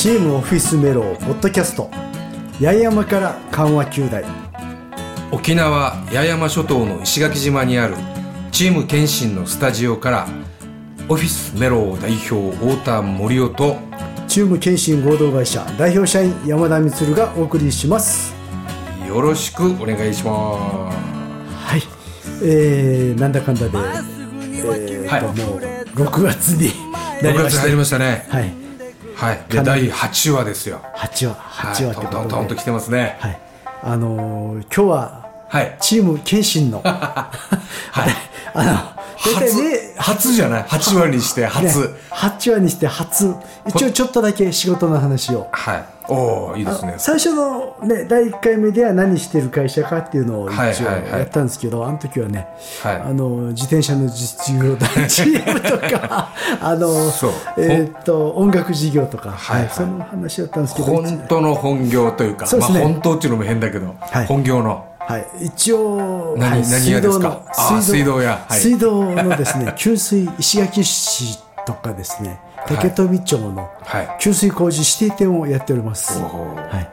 チームオフィスメロポッドキャスト。八重山から緩和球大。沖縄八重山諸島の石垣島にあるチーム謙信のスタジオからオフィスメロ代表太田森夫とチーム謙信合同会社代表社員山田光がお送りします。よろしくお願いします。はい。えー、なんだかんだで、えーはい。ともう6月になり6ました。月入りましたね。はいはい。で第8話ですよ。8話8話ってはい。トントンことで、トンと来てますね。はい。あのー今日ははい。チーム謙信の。はい。あの初ね初じゃない？8話にして初、ね、8話にして初。一応ちょっとだけ仕事の話を。はいおおいいですね。最初の、ね、第1回目では何してる会社かっていうのを一応やったんですけど、あの時はね、はい。あの自転車の実業団 GM とか あのえーっと音楽事業とか、はいはい。その話だったんですけど、本当の本業というかね。まあ、本当っていうのも変だけど、はい。本業の。はい、一応、何はい何屋ですか？のあー水道屋。はい。水道のですね給水石垣市とかですね竹富町のはい。給水工事指定店をやっております、はい、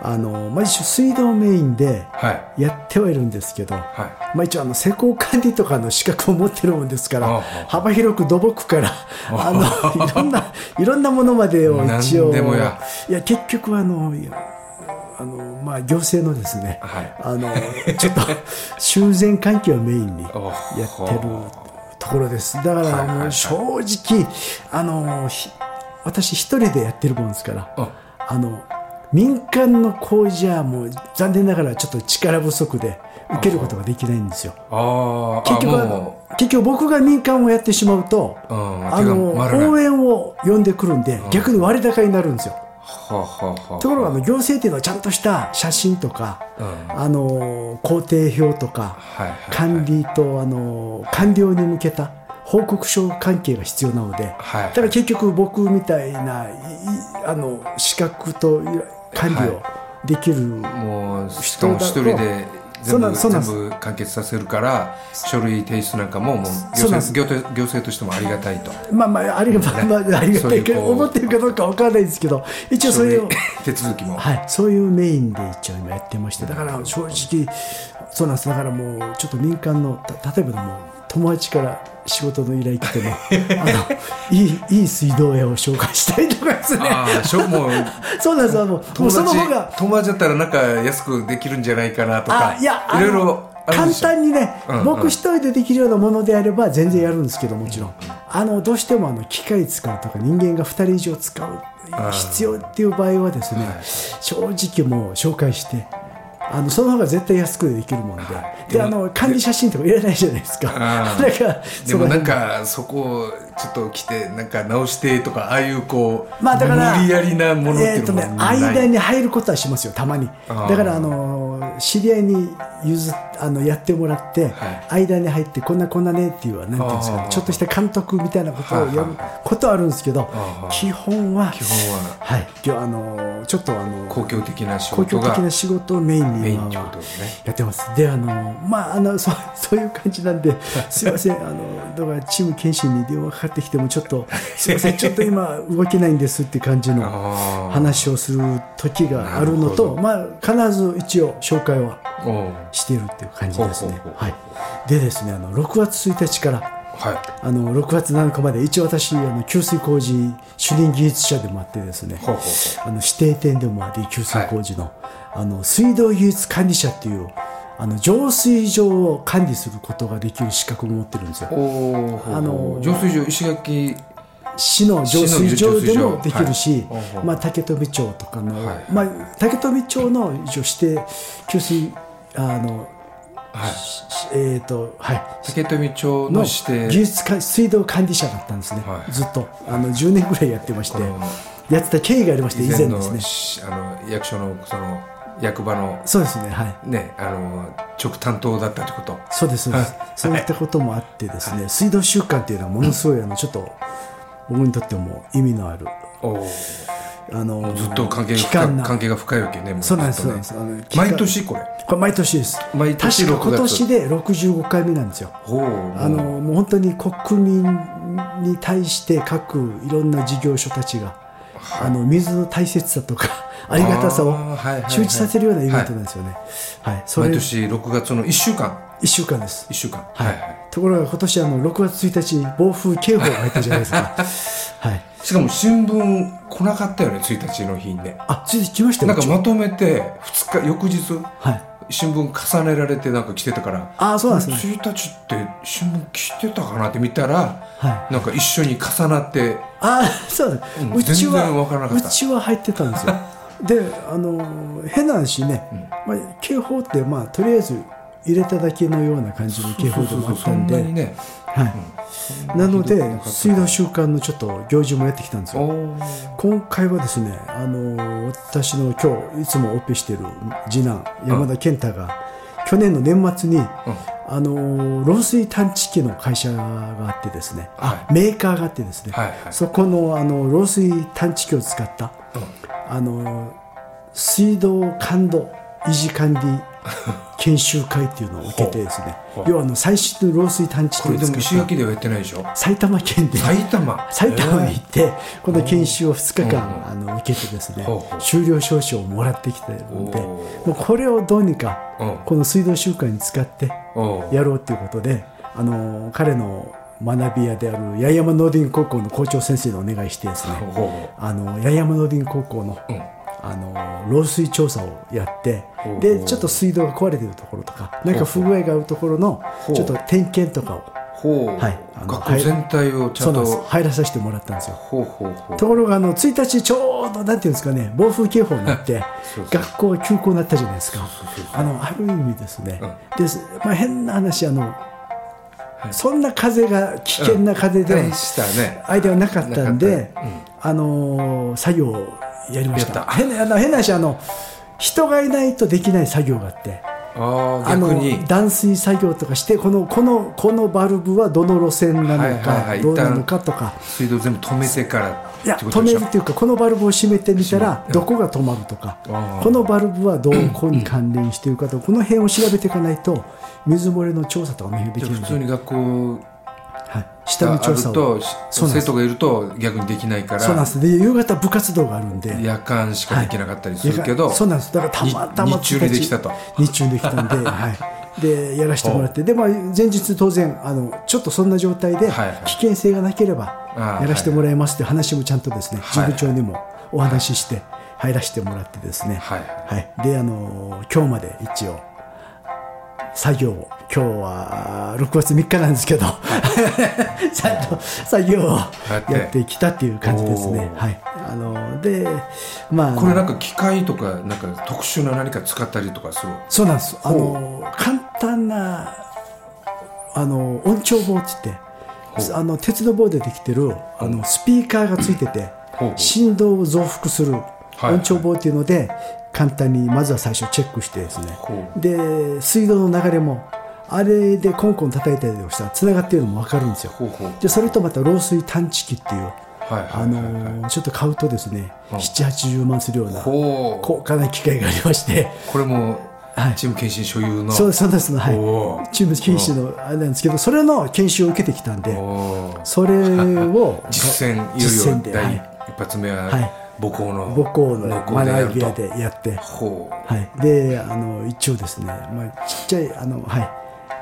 あのまあ、一応水道メインではい。やってはいるんですけど、はい。まあ、一応あの施工管理とかの資格を持ってるもんですから幅広く土木からあのいろんないろんなものまでを一応いや結局あのあの、まあ、行政のですね、はい。あのちょっと修繕関係をメインにやおってるところです。だからもう正直あのひ私一人でやってるもんですからああの民間の工事はもう残念ながらちょっと力不足で受けることができないんですよ。結局結局僕が民間をやってしまうとうんあの応援を呼んでくるんで逆に割高になるんですよところがあの行政っていうのはちゃんとした写真とか、うん。あの工程表とか、管理とあの官僚に向けた報告書関係が必要なので、はいだから結局僕みたいなあの資格とい管理をできる、もう一人で全部全部完結させるから書類提出なんかももう行政行政としてもありがたいと。まあまあありが,、まあまあ、ありがたいけど思ってるかどうかわからないですけど一応それを書類 手続きも。はい、そういうメインで一応今やってましてだから正直そうなんです。だからもうちょっと民間のた例えばもう友達から仕事の依頼来てもあのいいいい水道屋を紹介したいとかですね。ああしょもう そうなんです。あのもう友その達方が友達だったらなんか安くできるんじゃないかなとかあいやいろいろ簡単にね、うんうん。僕一人でできるようなものであれば全然やるんですけどもちろん。あのどうしてもあの機械使うとか人間が2人以上使う必要っていう場合はですね、正直もう紹介してあのその方が絶対安くできるもんで、であの管理写真とかいらないじゃないですか。だからでもなんかそこをちょっと来てなんか直してとかああいうこう、まあだから無理やりなものってえーとねいうのもない、間に入ることはしますよたまに。だからあの知り合いに譲っあのやってもらって、間に入ってこんなこんなねっていうなんていうんですかちょっとした監督みたいなことをやるはいはいことはあるんですけど基本は基本は。はい。今日あのちょっとあの公共的な仕公共的な仕事をメインにやってます。であのまああのそうそういう感じなんですいません。あのだからチーム検診に電話かかってきてもちょっとすいません ちょっと今動けないんですって感じの話をする時があるのとまあ必ず一応紹介はしているっていう感じですね。はい。でですねあの6月1日からはい。あの6月7日まで一応私あの給水工事主任技術者でもあってですねあの指定店でもあり給水工事の,、あの水道技術管理者っていうあの浄水場を管理することができる資格も持ってるんですよ。あの浄水場石垣。市の浄水場でもできるし、はいまあ、竹富町とかの、はいまあ、竹富町の一応指定給水あの、はい。えっ、とはい。竹富町のの指定。技術管水道管理者だったんですね、はい。ずっと。あの10年ぐらいやってまして。やってた経緯がありまして以前のですね。しあの役所のその役場のそうですねはい。ねあの直担当だったってこと。そうですそうです、はい。そういったこともあってですね、水道習慣っていうのはものすごいあのちょっと僕にとっても意味のあるあのずっと関係関係が深いわけねもそうなんですね。そうなんです。毎年これ？これ毎年です。毎年確か今6月年で65回目なんですよ。あのもう本当に国民に対して各いろんな事業所たちがあの水の大切さとか ありがたさを周知させるようなイベントなんですよね。はい、毎年6月の1週間1週間です。1週間はいところが今年あの6月1日暴風警報が入ったじゃないですか。はい。しかも新聞来なかったよね1日の日にねあ、ついてきましたよ。なんかまとめて2日翌日？はい。新聞重ねられてなんか来てたからあ、そうなんですね。1日って新聞来てたかなって見たらはい。なんか一緒に重なってあ、そうだ。うんうちは全然わからなかったうちは入ってたんですよ。で、あの変な話ね、まあ警報ってまあとりあえず入れただけのような感じの警報でもあったんで、ねはい。なので水道週間のちょっと行事もやってきたんですよ。今回はですね、あの私の今日いつもオペしている次男山田健太が、去年の年末に、あの漏水探知機の会社があってですね、あはメーカーがあってですね、はいはい。そこのあの漏水探知機を使った、あの水道感度維持管理研修会っていうのを受けてですね要はあの最新の漏水探知機これでもを使った石垣ではやってないでしょ？埼玉県で。埼玉？埼玉に行えって、この研修を2日間、うんあの受けてですね修了証書をもらってきてるのでおもーうこれをどうにかうん。この水道習慣に使ってやろうということであの彼の学び屋である八重山農林高校の校長先生にお願いしてですね八重山農林高校の,、うんあの漏水調査をやってでちょっと水道が壊れてるところとかなんか不具合があるところのちょっと点検とかをはい。あの学校全体をちゃんと。入らさせてもらったんですよ。ところがあの1日ちょうどなんていうんですかね暴風警報になって学校が休校になったじゃないですか。あのある意味ですね、うん。ですまあ、変な話あの、そんな風が危険な風で、ねしたね。間はなかったんで、あのー作業をやりました。変なあの変な話あの人がいないとできない作業があって。あああの断水作業とかしてこのこのこのバルブはどの路線なのか、はいはいはい。どうなのかとか。水道全部止めてからいや止めるっていうかこのバルブを閉めてみたらう。んどこが止まるとか、このバルブはどこに関連しているかとか、この辺を調べていかないと水漏れの調査とかもできる普通に学校はい、下のがある調査を生徒がいると逆にできないから。そうなんです。で夕方部活動があるんで。夜間しかできなかったりするけど、そうなんです。だからたまたま日日中にできたと。日中にできたんで、はい、でやらせてもらって。で、まあ、前日当然あのちょっとそんな状態ではいはい。危険性がなければやらせてもらいますって話もちゃんとですね事はい。務長にもお話しして入らせてもらってですね、はい。はい、であの今日まで一応作業を。今日は6月3日なんですけど。ちゃんと作業をやって。きたっていう感じですね。はい、あのでまあ。これなんか機械とかなんか特殊な何か使ったりとかする？そうなんです。あの簡単なあの音調棒って言ってあの鉄の棒でできてるあのスピーカーがついてて振動を増幅するはい。音調棒っていうので簡単にまずは最初チェックしてですね。ほで水道の流れもあれでコンコン叩いたりとかしたらつながっているのも分かるんですよ。でそれとまた漏水探知機っていうあのちょっと買うとですね7 8 0万するような高価な機械がありまして。これもはい。チーム検診所有の？そうそうです。はい。チーム研修のあれなんですけどそれの研修を受けてきたんでそれを 実践実践ではい。一発目ははい母校の母校の学び屋でやって。ほう。はい。であの一応ですねまあちっちゃいあのはい。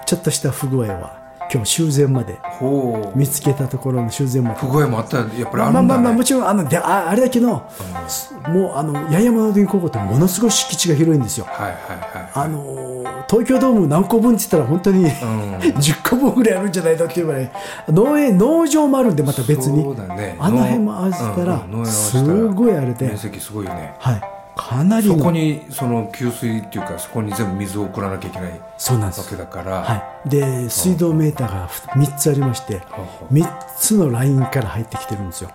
ちょっとした不具合は今日修繕まで見つけたところの修繕まで。不具合もあったらやっぱりあまあるんだね。まあまあもちろんあのでああれだけの、もうあの八重山農林高校ってものすごい敷地が広いんですよ。はいはいはあの東京ドーム何個分って言ったら本当に、いうん。10個分ぐらいあるんじゃないのっていうぐらい農園農場もあるんでまた別に。ね。あの辺も合わせたらうんうんすごいあれで。面積すごいよね。はい。かなりの。そこにその給水っていうかそこに全部水を送らなきゃいけないわそうなんです。けだから、はい、で水道メーターが3つありまして3つのラインから入ってきてるんですよ。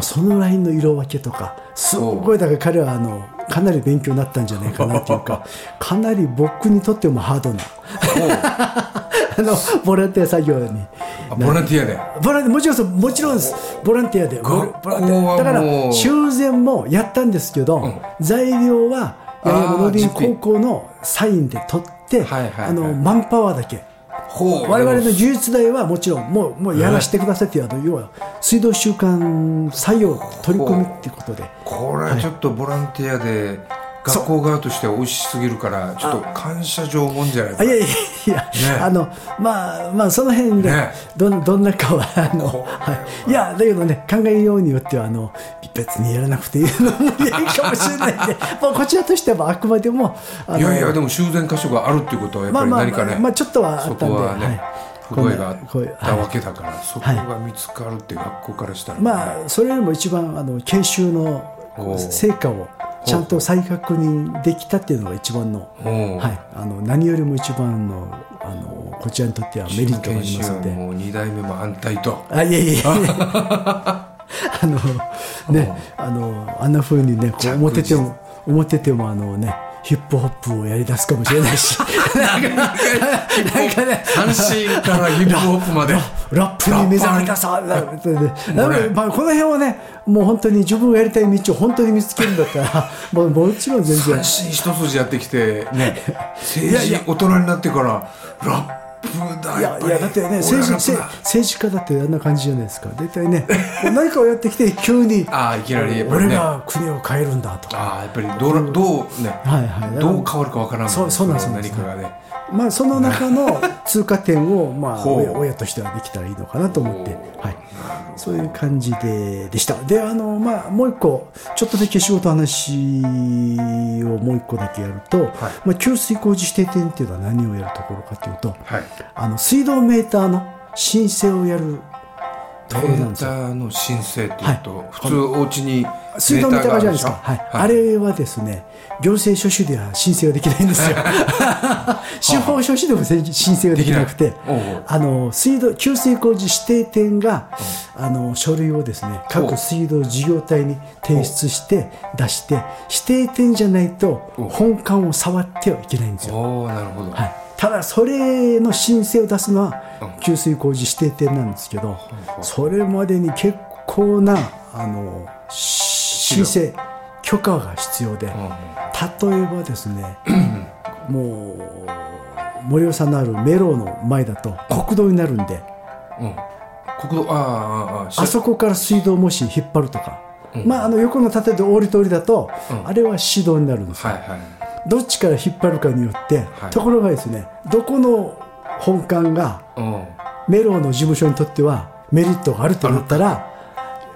そのラインの色分けとかすごいだから彼はあのかなり勉強になったんじゃないかなというか かなり僕にとってもハードな。あのボランティア作業に。あボランティアで？ボランティアもちろんもちろんです。ボランティアで。だから修繕もやったんですけど、ん。材料は八重山農林高校のサインで取ってはいはいはい。あのマンパワーだけ我々の技術代はもちろんもうもうやらせてくださいっていうあの要は水道習慣採用取り組みっていうことで。これはちょっとボランティアで学校側としては美味しすぎるからちょっと感謝状もんじゃないかあいやいやいや、あのまあまあその辺で、ねどんどんなかはあの、い、いやだけどね考えようによってはあの別にやらなくていいのもいいかもしれないんで まあこちらとしてはあくまでもいやいやでも修繕箇所があるっていうことはやっぱりまあまあ何かね、まあちょっとはあったんそでこはね、はい。不具合があったわけだから、そこが見つかるって学校からしたら、まあそれよりも一番あの研修の成果をちゃんと再確認できたっていうのが一番の、はい、あの何よりも一番のあのこちらにとってはメリットがありますので。もう2代目も安泰と。あいやいやいや あのねあのあんな風にねこう思ってても思っててもあのねヒップホップをやりだすかもしれないし。なんかね阪神からヒップホップまで。ラップに目覚めたさな。なのでまあ、この辺はねもう本当に自分がやりたい道を本当に見つけるんだったら もうもちろん全然。阪神一筋やってきてね 政治大人になってからラップだいやいやだってね政治政政治家だってあんな感じじゃないですか。大体ね何かをやってきて急にああいきなりね。俺が国を変えるんだと。かああやっぱりどうどうね、はいはい。どう変わるかわからんもんねそうそうなんですの何かがねまあその中の通過点をまあ親親としてはできたらいいのかなと思って、はい、そういう感じででした。であのまあもう一個ちょっとだけ仕事の話をもう一個だけやると、まあ、給水工事指定店っていうのは何をやるところかというとはい。あの水道メーターの申請をやるところなんですよの申請っていうと、はい普通お家に水道メーターがあるじゃないですか、はいメーターがあれはですね行政書士では申請ができないんですよ。司法書士でも申請ができなくてあの水道給水工事指定店が、あの書類をですねお各水道事業体に提出して出して指定店じゃないとお本館を触ってはいけないんですよ。なるほど、はい、ただそれの申請を出すのはうん。給水工事指定店なんですけど、それまでに結構なあのし申請許可が必要で、例えばですねもう森尾さんのあるメロの前だと国道になるんで国道ああそこから水道をもし引っ張るとか、うん。まああの横の例えば大り通りだと、うん。あれは指導になるんですよ。はいはいどっちから引っ張るかによって、はい。ところがですねどこの本館がうん。メローの事務所にとってはメリットがあるとなったら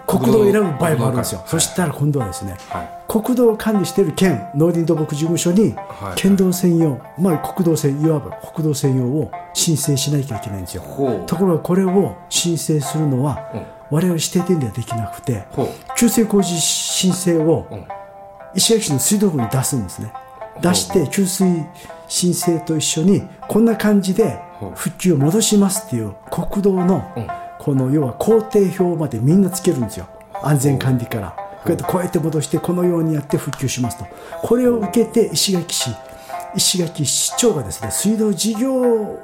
国道を選ぶ場合もあるんですよ、そしたら今度はですね、はい。国道を管理している県農林土木事務所にはい。県道専用、まあ、国道専いわば国道専用を申請しなきゃいけないんですよ。ところがこれを申請するのは、うん。我々指定店ではできなくてほう。給水工事申請をうん。石垣市の水道部に出すんですね出して給水申請と一緒にこんな感じで復旧を戻しますっていう国道のうん。この要は工程表までみんなつけるんですよ。安全管理から。こうやってこうやって戻してこのようにやって復旧しますと。これを受けて石垣市石垣市長がですね水道事業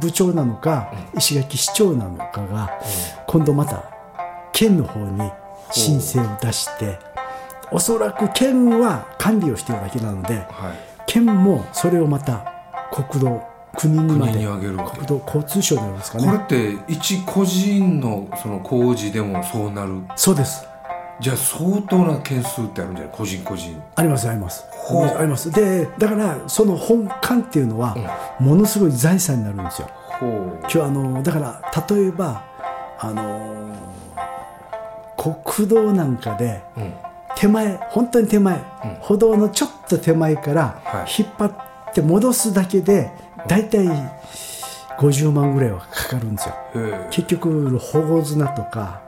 部長なのか石垣市長なのかが今度また県の方に申請を出しておそらく県は管理をしているだけなのではい。県もそれをまた国道国にまで国にあげるわけ。国土交通省なんですかこれねって一個人のその工事でもそうなる？そうです。じゃあ相当な件数ってあるんじゃない？個人個人。ありますあります。あります。でだからその本館っていうのはものすごい財産になるんですよ。ほう。今日あのだから例えばあの国道なんかでうん手前本当に手前、うん。歩道のちょっと手前からはい。引っ張って戻すだけで大体50万ぐらいはかかるんですよ。結局保護綱とか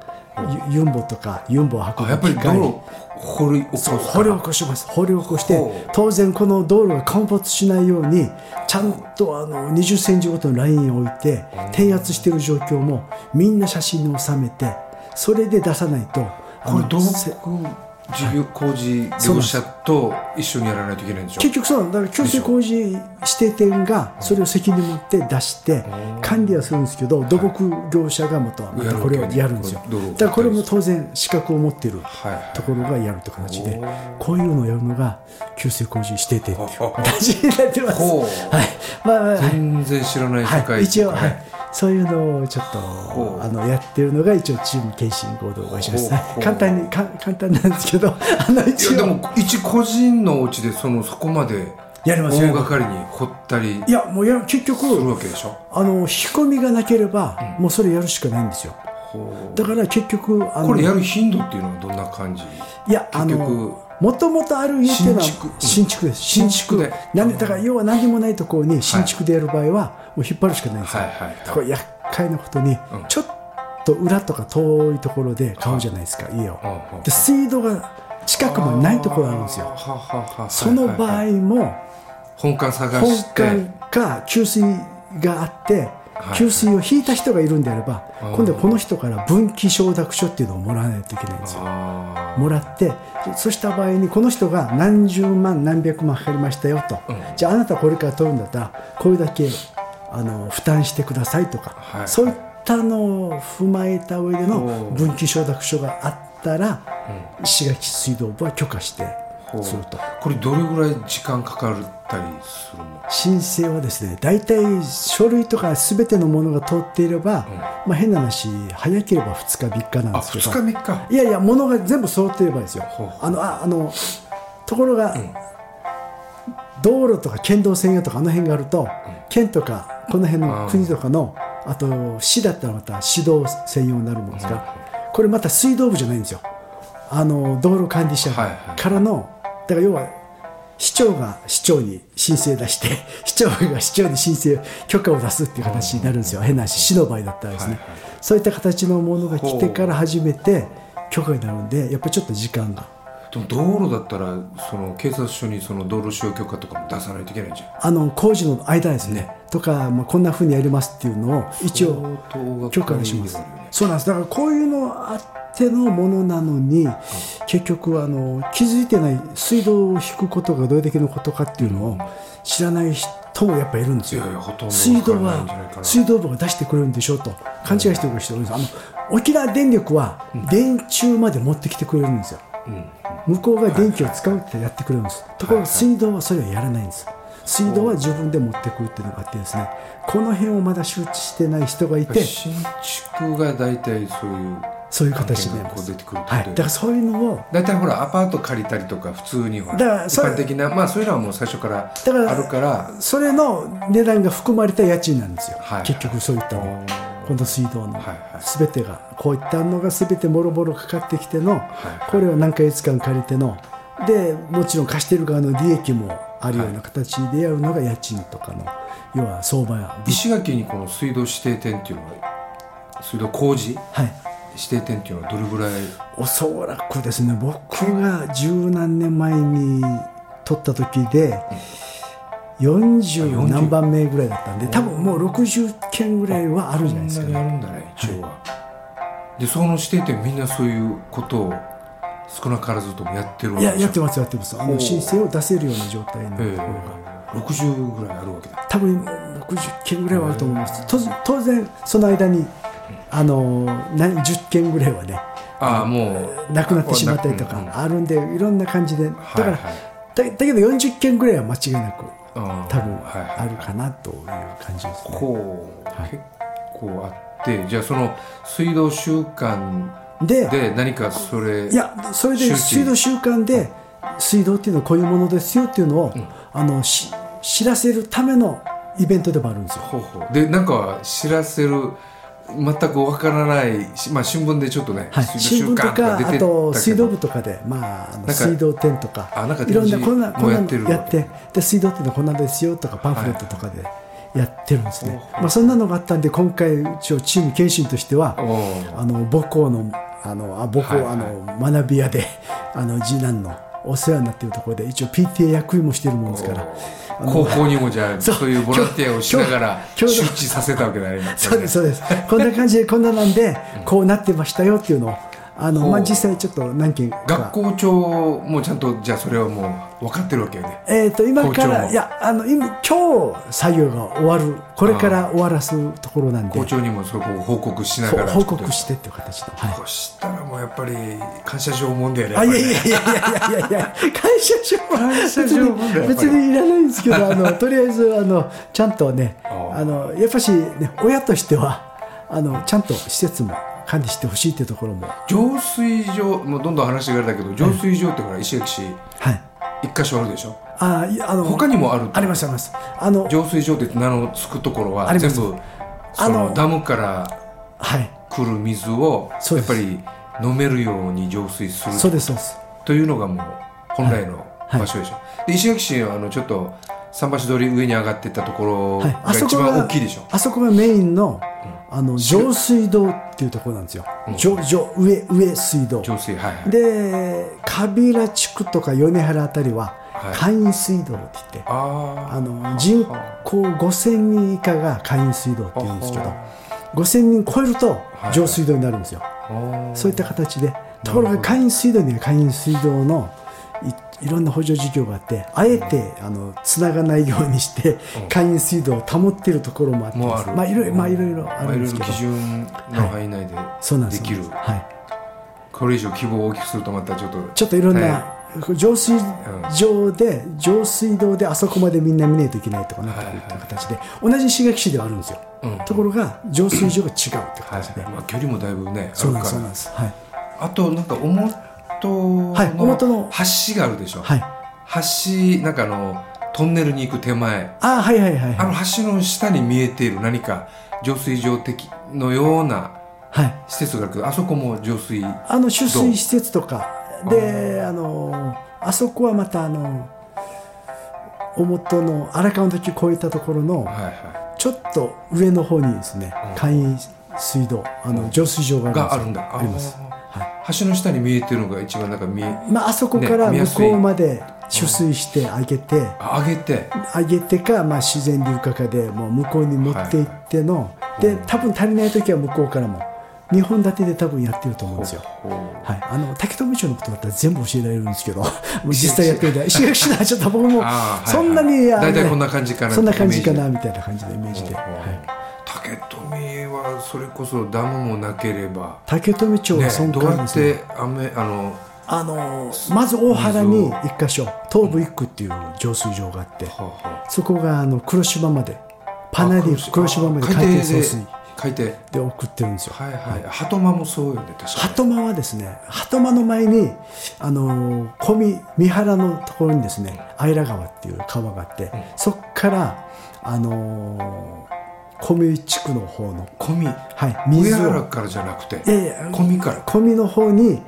ユユンボとかユンボを運ぶあやっぱり道路掘り起こす。掘り起こします。掘り起こして当然この道路が陥没しないようにちゃんとあの20センチごとのラインを置いて低圧している状況もみんな写真に収めてそれで出さないとこれ土せ木事業工事業者と一緒にやらないといけないんでしょ？結局そうだから強制工事指定店がそれを責任持って出して管理はするんですけど土木業者がまたまたこれをやるんですよ。だからこれも当然資格を持っているところがやるという形でこういうのをやるのが給水工事指定店っていう形になってます。はい。まあ全然知らない世はい、界一応、はい、そういうのをちょっとあのやってるのが一応チーム検診合同会社です。ほうほう。簡単にか簡単なんですけど あのい一応。やでも一個人のお家でそのそこまでやります大よ掛かりに掘ったりいやもうや結局するわけでしょ？あの引き込みがなければ、もうそれやるしかないんですよだから結局あのこれやる頻度っていうのはどんな感じ？いやあのもともとある家っていうのは新築。です。新築で。なんでだから要は何にもないところに新築でやる場合はもう引っ張るしかないんですよ、はいはいこれ厄介なことに、うん。ちょっと裏とか遠いところで買うじゃないですか、家を、で水道が近くまでないところあるんですよ。その場合はいはいも本館探本して。館か給水があってはい給水を引いた人がいるんであれば今度はこの人から分岐承諾書っていうのをもらわないといけないんですよ。あもらってそそうした場合にこの人が何十万何百万かかりましたよと、うん。じゃああなたこれから取るんだったらこれだけあの負担してくださいとか、はい。そういったのを踏まえた上での分岐承諾書があったら、石垣水道部は許可してすると。これどれぐらい時間かかったりするの？申請はですね大体書類とか全てのものが通っていれば、まあ、変な話早ければ2日3日なんあですけど。2日3日？いやいや、物が全部揃っていればですよ。あの、あ、あの、ところが、道路とか県道専用とかあの辺があると、県とかこの辺の国とかの、あと市だったらまた市道専用になるもんですか。ら、これまた水道部じゃないんですよ。あの、道路管理者はいはい。からの、だから要は、市長が市長に申請出して、市長が市長に申請、許可を出すっていう形になるんですよ。変な話、市の場合だったらですね。はいはい。そういった形のものが来てから初めて許可になるんで、やっぱりちょっと時間が。でも道路だったらその警察署にその道路使用許可とかも出さないといけないじゃん。あの工事の間ですね、とか、まあ、こんなふうにやりますっていうのを一応許可します。そうなんです。だからこういうのあってのものなのに、結局あの気づいてない水道を引くことがどれだけのことかっていうのを知らない人もやっぱいるんですよ。水道はな水道部が出してくれるんでしょうと勘違いしてる人がいるんですあの沖縄電力は電柱まで持ってきてくれるんですよ、向こうが電気を使うってやってくれるんです、ところが水道はそれをやらないんです。水道は自分で持ってくるっていうのがあってですねこの辺をまだ周知してない人がいて新築が大体そういうそういう形になり案件がますこう出てくるってはい、だからそういうのを。大体ほらアパート借りたりとか普通にほらだから一般的なまあそういうのはもう最初からだからあるから。それの値段が含まれた家賃なんですよ、はい結局そういったの。この水道の。全てが。こういったのが全てもろもろかかってきてのはいこれを何ヶ月間借りての。でもちろん貸してる側の利益もあるような形でやるのが家賃とかの。要は相場や。石垣にこの水道指定店っていうのは水道工事はい指定店っていうのはどれぐらい？おそらくですね僕が十何年前に取った時で40何番目ぐらいだったんで多分もう60件ぐらいはあるんじゃないですかね。あるんだね一応は、でその指定店みんなそういうことを少なからずともやってるわけいややってますやってます。あの申請を出せるような状態のところが、ええ。60ぐらいあるわけだ。多分60件ぐらいはあると思います。と当然その間にあの何十件ぐらいはねああもうなくなってしまったりとかあるんでいろんな感じで。だから、だだけど40件ぐらいは間違いなくあ多分あるかなという感じですね。こう、はい。結構あってじゃあその水道習慣でで何かそれいやそれで水道習慣で水道っていうのはこういうものですよっていうのを、あのし知らせるためのイベントでもあるんですよ。ほうほう。でなんか知らせる全くわからないしまあ新聞でちょっとね、はい、新聞とかあと水道部ととかで、まあ、あ水道店とか。あなんかいろんなこんなこんなもやってる。のやってで水道っていうのはこんなんですよとかパンフレットとかでやってるんですね、ほうほうまあ、そんなのがあったんで今回一応チーム検診としてはあの母校のあのあ母校、はいはい。あの学び屋であの次男のお世話になっているところで一応 PTA 役員もしてるもんですから高校にもじゃあそういうボランティアをしながら周知させたわけだね。今そうですそうです。こんな感じでこんななんでこうなってましたよっていうのをあの、まあ、実際ちょっと何件か。学校長もちゃんとじゃあそれはもう分かってるわけよね。えー、と今からいやあの今今日作業が終わる。これから終わらすところなんで。校長にもそこを報告しながら報告してっていう形の、はい、そしたらもうやっぱり感謝状もんだよねあいやいやいやいやいやいや。感謝状は別にいらないんですけどあの とりあえずあのちゃんとねあのやっぱし、ね、親としてはあのちゃんと施設も管理してほしいっていうところも。浄水場もうどんどん話があれだけど浄水場ってほら石垣市。はい。一箇所あるでしょ？ああの他にもあるありますあります。あの浄水場って名の付くところあります。は全部あそののダムからはい。来る水をやっぱり飲めるように浄水する。そうですそうです。というのがもう本来のはい。場所でしょ、で石垣市はあのちょっろ桟橋通り上に上がっていったところはい。が一あそこが番大きいでしょ、あそこがメインのあの上水道っていうところなんですよ、上上上上水道。浄水はいはい。で kab 平地区とか米原あたりははい。会員水道って言って、ああの人口5000人以下が会員水道って言うんですけど5000人超えるとい上水道になるんですよ、あそういった形でところが会員水道には会員水道のいいろんな補助事業があってあえてあのつながないようにして会員水道を保っているところもあってもうある。まあいろいろまあいろいろあるんですけど、基準の範囲内で。そうなんです。できる、はい。これ以上規模を大きくするとまたちょっとちょっといろんはな浄水場で浄水道であそこまでみんな見ないといけないとかなっていう形で同じ石垣市ではあるんですよ、うん。ところが浄水場が違うっていうはい。形で、まあ、距離もだいぶねあそうるからなんですそうなんです。はい。あとなんか表はい表のの。橋があるでしょ、はい。橋なんかあのトンネルに行く手前。あはいはいはい。あのはい橋の下に見えている何か浄水場的のようなはい。施設があるけどあそこも浄水はいあの取水施設とか。であのあそこはまたあの表の荒川の時越えたところのはちょっと上の方にですねうん。簡易水道あの浄水場いがあるんだ。あります橋の下に見えてるのが一番なんか見えまあ、あそこから向こうまで取水してあげて、あ上げて。あげてか、まあ、自然流下化でもう向こうに持っていっての、で多分足りない時は向こうからも2本立てで多分やってると思うんですよ。はい、あの竹富町のことだったら全部教えられるんですけどもう 実際やってるんで石垣市のはちょっと僕もそんなに大体こんな感じかなそんな感じかなみたいな感じのイメージで、はい、竹富はそれこそダムもなければ、竹富町ね。は、そんどうやって雨あのあのまず大原に一箇所東部一区っていう浄水場があって、はあはそこがあの黒島までパナリあー黒島まで海底送水海底。で送ってるんですよ。はいはい。鳩間もそうよね確か鳩間はですね鳩間の前にあの小見三原のところにですね相良川っていう川があって、そこからあの小見地区の方の、小見はい、上水を。原からじゃなくていやいや小見から？小見の方に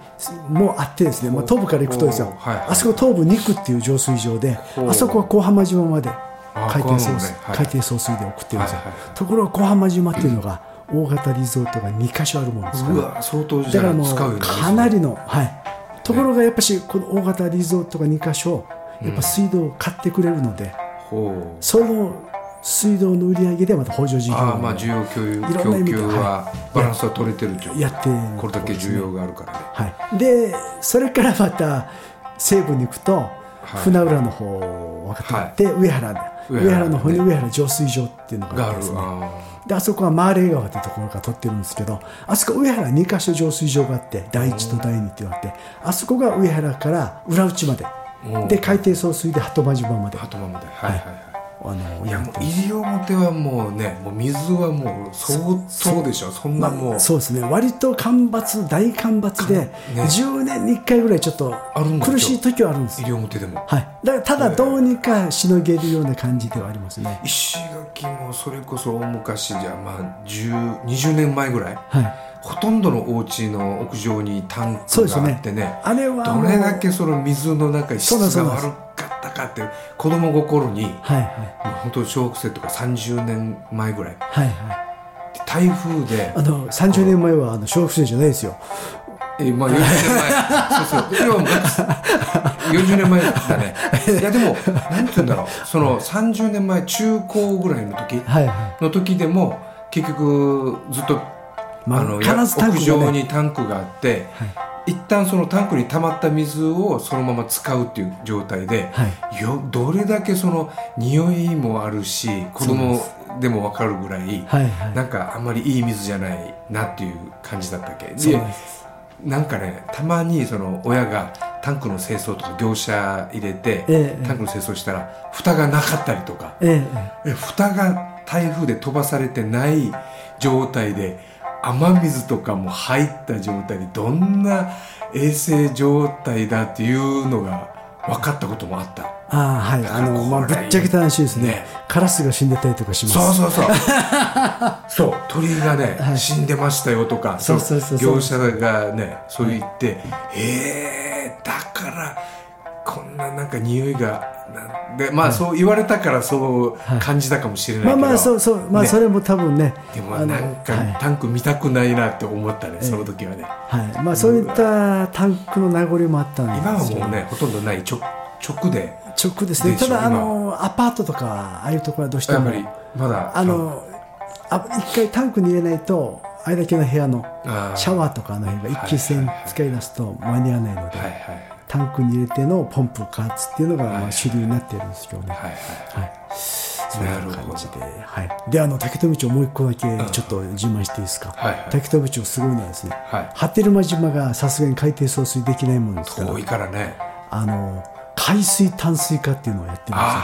もうあってですね、まあ、東部から行くとですよ、はいはい。あそこ東部2区っていう浄水場であそこは小浜島まであ海底送水、海底送水で送ってるんですよ、はいはいはい。ところが小浜島っていうのが 大型リゾートが2か所あるもんですから。うわ相当じゃだからもうかなりの、はい、ところがやっぱしこの大型リゾートが2か所やっぱ水道を買ってくれるので、ほう。その水道の売り上げでまた補助事業ああまあを需要供給供給はバランスは取れてるというやってるこれだけ需要があるからね。はい、でそれからまた西部に行くと、船浦の方を分かってい。って、上原で上原の方にね上原浄水場っていうのががあるあってですね。あであそこはマーレー川というところから取ってるんですけどあそこ上原2か所浄水場があって第1と第2っていうのがあってあそこが上原から裏内まで。ー。で海底送水で鳩間島まで。鳩間まで。はいはいはいあのいや西表はもうねもう水はもう相当でしょ。そんなもう、まあ、そうですね。割と干ばつ大干ばつで、ね。10年に1回ぐらいちょっと苦しい時はあるんです。西表でも。はい、だからただどうにかしのげるような感じではありますね。石垣もそれこそ大昔じゃまあ10 20年前ぐらい。はい、ほとんどのお家の屋上にタンクがあってね。あれはどれだけその水の中に質そうなんですが悪かったかって子供心にはいはい。本当小学生とか30年前ぐらい。はいはい。台風であの30年前はあの小学生じゃないですよ。えまあ40年前。そうそう。今は40年前だね。いやでもなんて言うんだろう。その30年前中高ぐらいの時はいはの時でも結局ずっとまああの屋上にタンクがあって、一旦そのタンクに溜まった水をそのまま使うっていう状態で、はい。よどれだけその匂いもあるし子供でも分かるぐらい、はいはい。なんかあんまりいい水じゃないなっていう感じだったっけ。でなんかねたまにその親がタンクの清掃とか業者入れて、ええ。タンクの清掃したら蓋がなかったりとか。ええ。え蓋が台風で飛ばされてない状態で雨水とかも入った状態でどんな衛生状態だっていうのが分かったこともあった。ああはい。あの、まあ、ぶっちゃけた話ですね。ね。カラスが死んでたりとかします。そうそうそう。そう。鳥がね、はい。死んでましたよとかそうそうそう。業者がねそう言って、えー、だからこんななんか匂いがでまあ、そう言われたからそうはい。感じたかもしれないけど、まあまあそうそうまあね。それも多分ねでもなんかはいタンク見たくないなって思ったね、その時はね。はい。まあそういったタンクの名残もあったんです今はよもうねほとんどない。直直で。直ですね。たょだあのアパートとかああいうところはどうしてもまだあのあ一回タンクに入れないとあれだけの部屋のシャワーとかの辺が一気線使い出すと間に合わないので、はいはいタンクに入れてのポンプ加圧っていうのがまあ主流になっているんですけどね。はいはいなるほど。感じで、はい。で、あの竹富町もう一個だけちょっと自慢していいですか？はいはい。竹富町すごいのはですね、はい。波照間島がさすがに海底送水できないものですから。遠、いからね。あの海水淡水化っていうのをやってるんです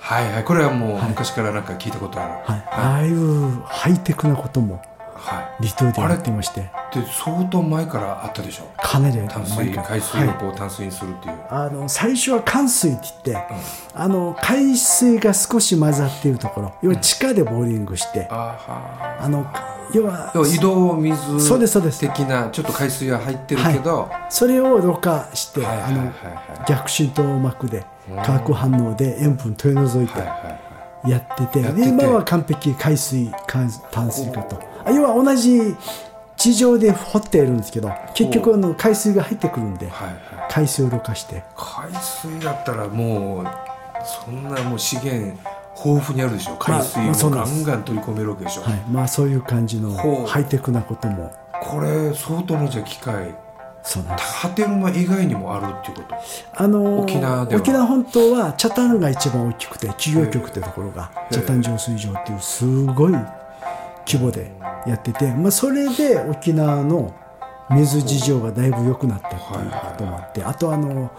はいはい。これはもう昔からなんか聞いたことある。はい。ああいうハイテクなこともは離島でやってまして、いで相当前からあったでしょ？かなり淡水海水をこう淡水にするっていう、あの最初は寒水って言って、あの海水が少し混ざっているところ。要は地下でボーリングして、あはあの要は移動水そうですそうです。的なちょっと海水が入ってるけど、はそれをろ過して、はいはいはいあの逆浸透膜で化学反応で塩分取り除いていはいはいやってて,、今は完璧海水淡淡水化と。あ要は同じ地上で掘っているんですけど結局あの海水が入ってくるんではいはい。海水をろ過して。海水だったらもうそんなもう資源豊富にあるでしょ海水をガンガン取り込めるわけでしょ、はい。まあそういう感じのハイテクなことも。これ相当のじゃあ機械。そうなんです。波照間以外にもあるっていうこと。あのー沖縄では。沖縄本島は北谷が一番大きくて企業局ってところがえ。北谷浄水場っていうすごい規模でやってて、まあ、それで沖縄の水事情がだいぶ良くなったっていうこともあってあとあの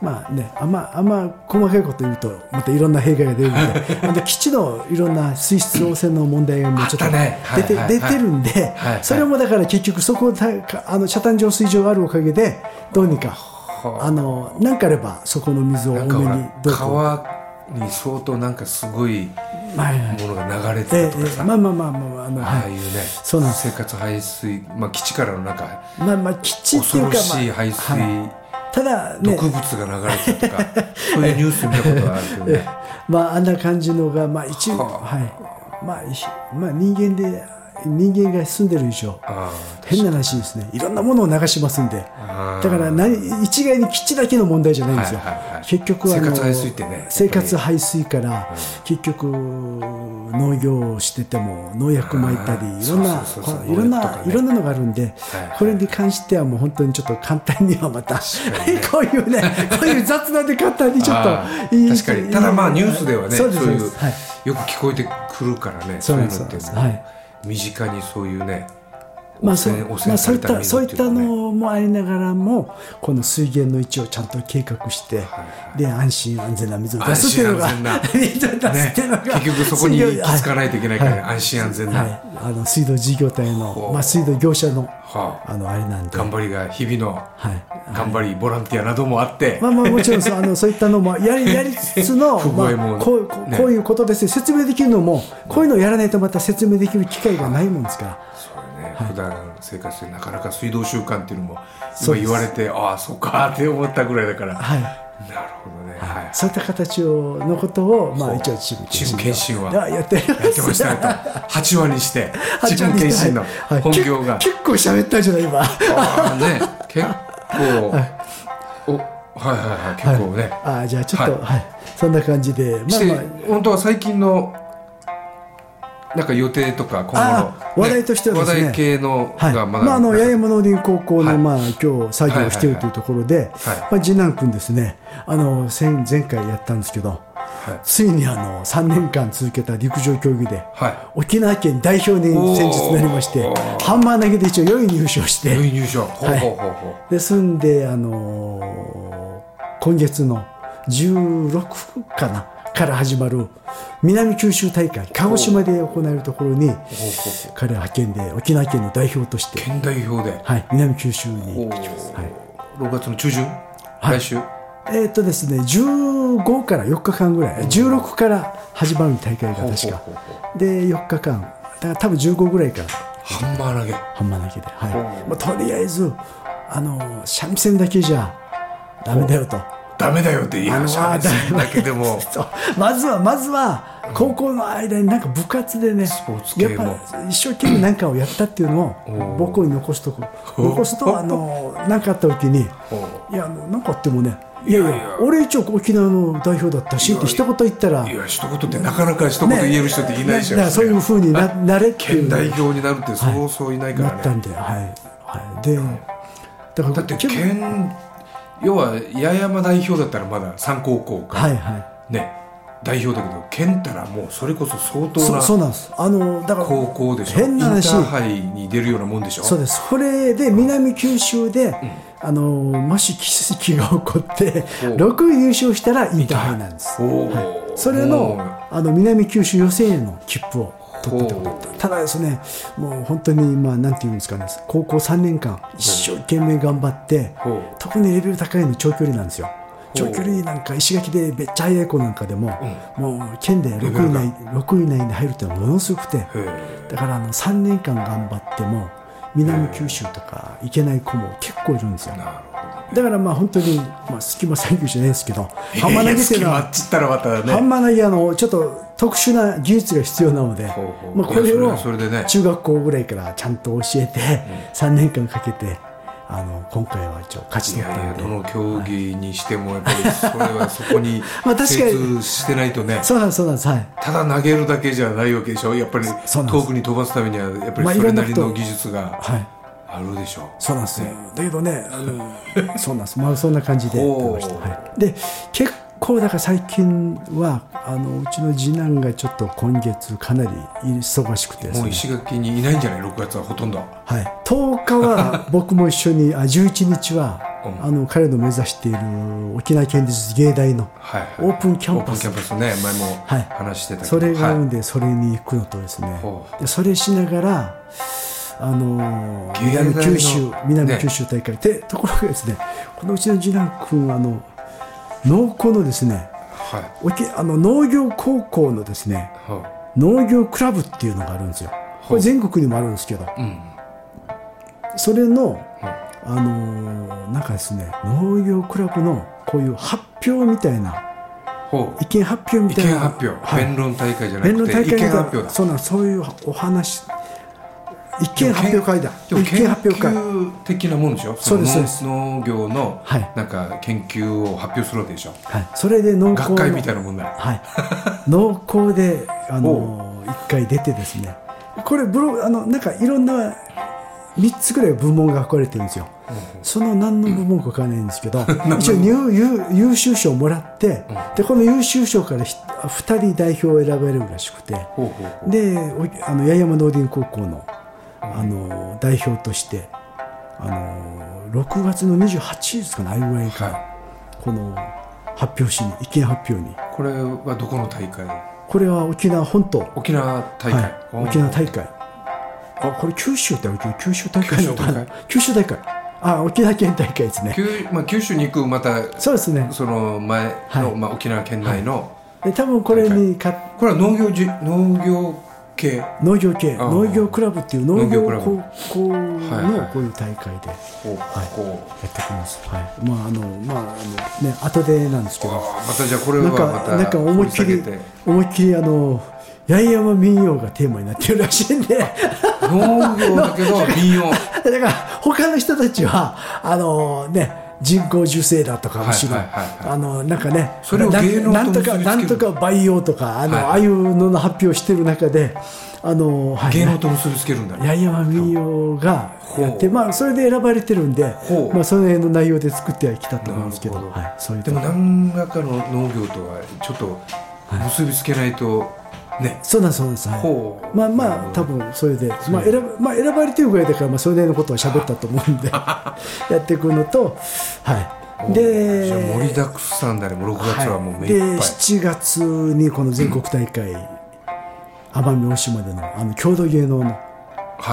まあねあんまあんま細かいこと言うとまたいろんな弊害が出るんであの基地のいろんな水質汚染の問題がもうちょっと出て,、はいはい。出てるんで、はいそれもだから結局そこあの北谷浄水場があるおかげでどうにかあ。の何かあればそこの水を多めにどうらこう川に相当なんかすごいものが流れえてたとかさ、えまあまあまあまあまああいああいうねそうなんです。生活排水、まあ、基地からのなんかまあまあ基地っていうか、恐ろしいまあ排水、はいただね。毒物が流れてるとか そういうニュース見たことがあるけどね。まああんな感じのがまあ一応ははい。まあいまあ人間で人間が住んでる以上あ変な話ですね。いろんなものを流しますんで。あだから何一概に基地だけの問題じゃないんですよ、はいはいはい結局はあの生活排水ってね生活排水から結局農業をしてても農薬撒いたりいろんないろんないろんなのがあるんではいこれに関してはもう本当にちょっと簡単にはまた こういうねこういう雑談で簡単にちょっあと確かに。ただまあニュースではねそそうういうはい。よく聞こえてくるからねそそういうのってはい身近にそういうねまあそう汚染汚まあ、そういったそういったのもありながらもこの水源の位置をちゃんと計画して、で安心安全な水を出すっていうのが安心安 水を出すっていうのが、ね。結局そこに行き着かないといけないからは安心安全な。はい、あの水道事業体ほの、う。まあ、水道業者のはあ。あのあれなんで。頑張りが日々のはい。頑張りボランティアなどもあって。まあまあもちろんそう。あのそういったのもやり やりつつの、まあ、こうこうね。こういうことですよ。説明できるのもこういうのをやらないとまた説明できる機会がないもんですから。普段生活でなかなか水道習慣っていうのも今言われてああそうか って思ったぐらいだから、はい。なるほどね、はい。そういった形をのことを、まあ、一応チームチームはやってやってましたよと8話にしてチーム検診のはい。本業が、結結構喋ったんじゃない今。ああね。結構、おはいはいはい結構ね、ああじゃあちょっと、ははい。そんな感じで。まあまあ。本当は最近のなんか予定とか今後の、あ話題としてはですね。話題系のはい。がまあ、あの八重山農林高校の、はい。まあ、今日作業をしているというところで、はい。まあ、次男君ですね。あの前前回やったんですけどはい。ついにあの3年間続けた陸上競技ではい。沖縄県代表に先日なりましてハンマー投げで一応4位入賞して良い入賞。ほうはいほうほう。ほうですんで、あのー今月の16かなから始まる南九州大会鹿児島で行われるところに彼は派遣で沖縄県の代表として、県代表で。はい、南九州に。お行ってきます、はい。6月の中旬、はい。来週？えーっとですね、15から4日間ぐらい、16から始まる大会が確か。で4日間。だから多分15ぐらいから。ハンマー投げ。ハンマー投げで、はい。まあ、とりあえずあの三味線だけじゃダメだよと。ダメだよって言いあのましたねだけでも。まずはまずは高校の間になんか部活でね、スポーツ系も。やっぱ一生懸命何かをやったっていうのを母校に残しとく残すとあの何かあった時にいやあのなんかあってもねいやいや俺一応沖縄の代表だったしって一言言ったらいや一言ってなかなか一言言える人っていないでしょ、ねそういうふうにななれっていう。県代表になるってそうそういないからね、なったんではい、はい、でだからだって県要は八重山代表だったらまだ三高校か、はいはい。ね。代表だけど県ったらもうそれこそ相当そなそうなんです。あのだから高校でしょ。変な話。インターハイに出るようなもんでしょ。そうです。それで南九州で、あのもし奇跡が起こってお6位優勝したらインターハイなんです、はい、それものあの南九州予選への切符を取ったたただですねもう本当にまあなんていうんですかね高校3年間一生懸命頑張って特にレベル高いの長距離なんですよ。長距離なんか石垣でめっちゃ速い子なんかでも、もう県で6位以内6位以内に入るってのはものすごくてだからあの3年間頑張っても南九州とか行けない子も結構いるんですよだからまあ本当に、まあ、隙間産業じゃないですけどどハンマー投げっていうのはったらまたね。ハンマー投げあのちょっと特殊な技術が必要なので、ほうほう。まあ、これいやをそれはそれでね中学校ぐらいからちゃんと教えて3年間かけてあの今回は一応勝ちいやいや取ったんで。どの競技にしてもやっぱりそれはそこに 精通してないとね。そうなんですそうなんはい。ただ投げるだけじゃないわけでしょ。やっぱり遠くに飛ばすためにはやっぱまありそれなりの技術が。はいあるでしょう。そうなんですよ、だけどねあの そうなんです。まあそんな感じでやってました、はい、で結構だから最近はあのうちの次男がちょっと今月かなり忙しくてねもう石垣にいないんじゃない？6月はほとんど。はい、10日は 僕も一緒にあ11日は、うん。あの彼の目指している沖縄県立芸大のはいはい。オープンキャンパス。オープンキャンパスね前もはい。話してたけど。それがあるはい。んで、それに行くのとですね。ほでそれしながらあの芸大の南九州。南ね九州大会、でところがですねこのうちの次男君はあの農工のですねはい。沖あの農業高校のですねは農業クラブっていうのがあるんですよ。これ全国にもあるんですけど。いうん。それの、あのーなんかですね農業クラブのこういう発表みたいな意見発表み意たいな見発表。はい、弁論大会じゃなくて意見発表だ。そうなんそういうお話一見発表会だ。一見発表会。研究的なもんでしょ？そうです農業のはい。なんか研究を発表するわけでしょ？はい、それで農学会みたいなもんだよ。はい、農工であのー一回出てですね。これブロあのなんかいろんな3つぐらい部門が分かれてるんですよ、その何の部門か分からないんですけど 一応優優優秀賞をもらって、でこの優秀賞からひ2人代表を選ばれるらしくて。でおあの八重山農林高校のあの代表としてあの6月の28日ですかねあいうぐらいから、はこの発表しに意見発表に。これはどこの大会？これは沖縄本島。沖縄大会、はい、沖縄大会。あこれ九州って九州大会？なの九州大会。あ沖縄県大会ですね。九まあ、九州に行くまたそうですね。その前の、はい。まあ、沖縄県内の、で多分これにかこれは農業じ農業系。農業系。農業クラブっていう農農業高校はいはいのこういう大会でやほうほう。ってきます、はい、まああのまああのね後でなんですけど。あまたじゃあこれはなんかまたなんか思いっきり思いっきりあの八重山民謡がテーマになってるらしいんで。農業だけど民謡。だから他の人たちはあのね人工授精だとかむしろ、はいはいはいはい。あのなんかねそれをなんとかなんとか培養とかあの、はいああいうのの発表してる中であの、はい、芸能と結びつけるんだね。八重山民謡がやって、まあ、それで選ばれてるんでまあ、その辺の内容で作ってはきたと思うんですけど。ど。はい、そういうでも何らかの農業とはちょっと結びつけないとね、そうなんですそうなんです、はい。ほう。まあまあ多分それで、まあ選ばまあ、選ばれてるぐらいだから、まあ、それなりのことは喋ったと思うんで。やっていくのとはい。でじゃあ盛りだくさんだね。もう6月はもう目でいっぱい、7月にこの全国大会、奄美大島でのあの郷土芸能の、はい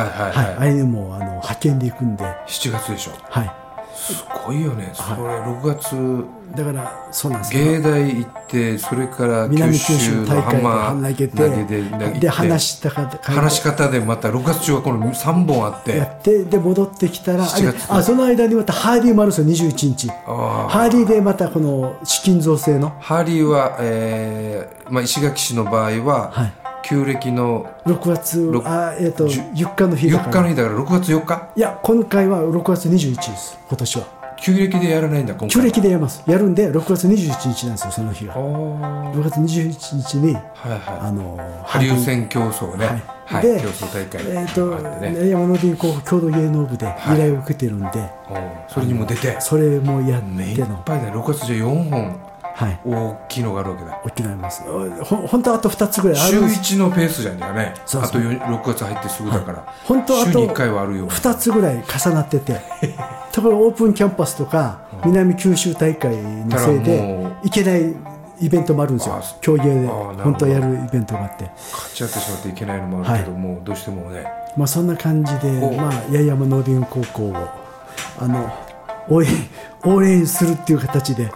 はいはい。はい、あれにもあの派遣で行くんで、7月でしょ。はい、すごいよね。それ6月。だからそうなんですよ。芸大行ってそれから南九州大会で浜投げてで話したか話し方でまた6月中はこの3本あって。やってで戻ってきたらあ7月あその間にまたハーディーもあるんですよ21日。あハーディーでまたこの資金造成の。ハリーは、えーまあ、石垣市の場合は、はい旧暦の6月ろあえっ、とじゅ4日の日だ4から。日の日だから6月4日？いや今回は6月21日です今年は。旧暦でやらないんだ今旧回暦でやります。やるんで6月21日なんですよその日があー。6月21日にはいあはい。のハリウ戦競争ね。はい。はい、で競争大会えっ、と山野林高郷土芸能部で依頼を受けてるんで、おうそれにも出て。それもやっっての。ぱいだ。6月じゃ4本。はい大きいのがあるわけだ。大きくなります。ほ本当はあと2つぐらいあ週るんです。1のペースじゃんね。そうあとよ6月入ってすぐだから、本当はあと週に1回はあるよ2つぐらい重なっててところがオープンキャンパスとか南九州大会のせいでう行けないイベントもあるんですよ。あ競芸で本当はやるイベントがあって。勝ち合ってしまっていけないのもあるけど、もうどうしてもね。まあそんな感じでまあ八重山農林高校をあの応援応援するっていう形で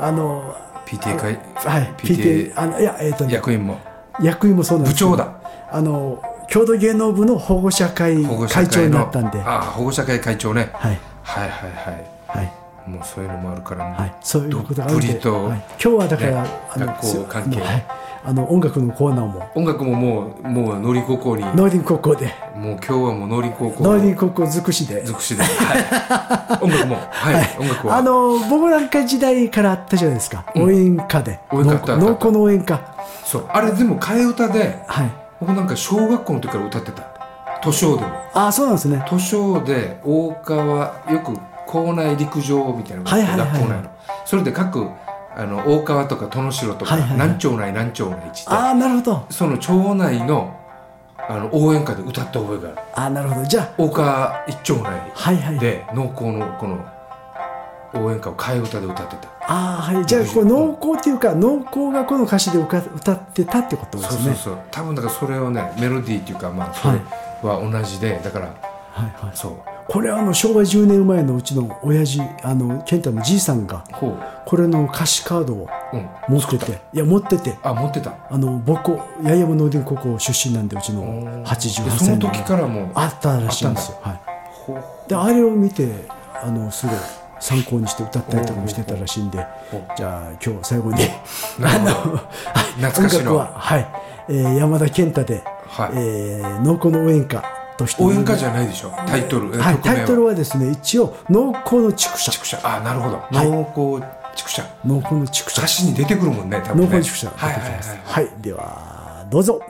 あの PTA 会はい PTA あのいやえっ、とね役員も。役員もそうなんです。部長だ。あの郷土芸能部の保護者会会長になったんで。あ保護者会会長ね。はい。はいはいははい。いもうそういうのもあるからもう、はい、そういうことがあるんで、はい、今日はだから、ねあの学校関係はい、あの音楽のコーナーも。音楽ももうもう農林高校に。もう農林高校で今日はもう農林高校農林高校尽くしで。尽くしで、はい、音楽も。はい、音楽は。あの僕なんか時代からあったじゃないですか、応援歌で。応援歌あったあった。農耕の応援歌そう。あれでも替え歌ではい。僕なんか小学校の時から歌ってた。図書でも。あそうなんですね。図書で大川よく校内陸上みたいなのがあってはいはいはい学校内のそれで各あの大川とか殿城とか、はいはいはい。何町内何町内ってああなるほど。その町内のあの応援歌で歌った覚えがある。ああなるほど。じゃ大川一町内あはいはい。で農耕のこの応援歌を替え歌で歌ってた。ああはい。じゃあこれ農耕っていうか農耕がこの歌詞で歌歌ってたってことですね。そうそうそう。多分だからそれをねメロディーっていうかまあそれは同じでだからはいはい。そう。これはあの昭和10年生まれのうちの親父あの健太のじいさんがほこれの歌詞カードをううん。持ってていや持ってて。あ持ってた。あの僕八重山農林高校出身なんでうちの88でそ歳の。時からもうあったらしいんですよ、はい、ほうであれを見てあのすごい参考にして歌ったりとかもしてたらしいんでじゃあ今日最後になるほど。はい懐かしの。音楽は、はい。えー山田健太で、はい。えー農耕の応援歌として。応援歌じゃないでしょ？タイトル、はい、タイトルはですね一応農耕の畜舎。畜舎。あなるほど、い。農耕畜舎。農耕の畜舎。歌詞に出てくるもんね多分ね。農耕の畜舎。はいはいはい。はい、ではどうぞ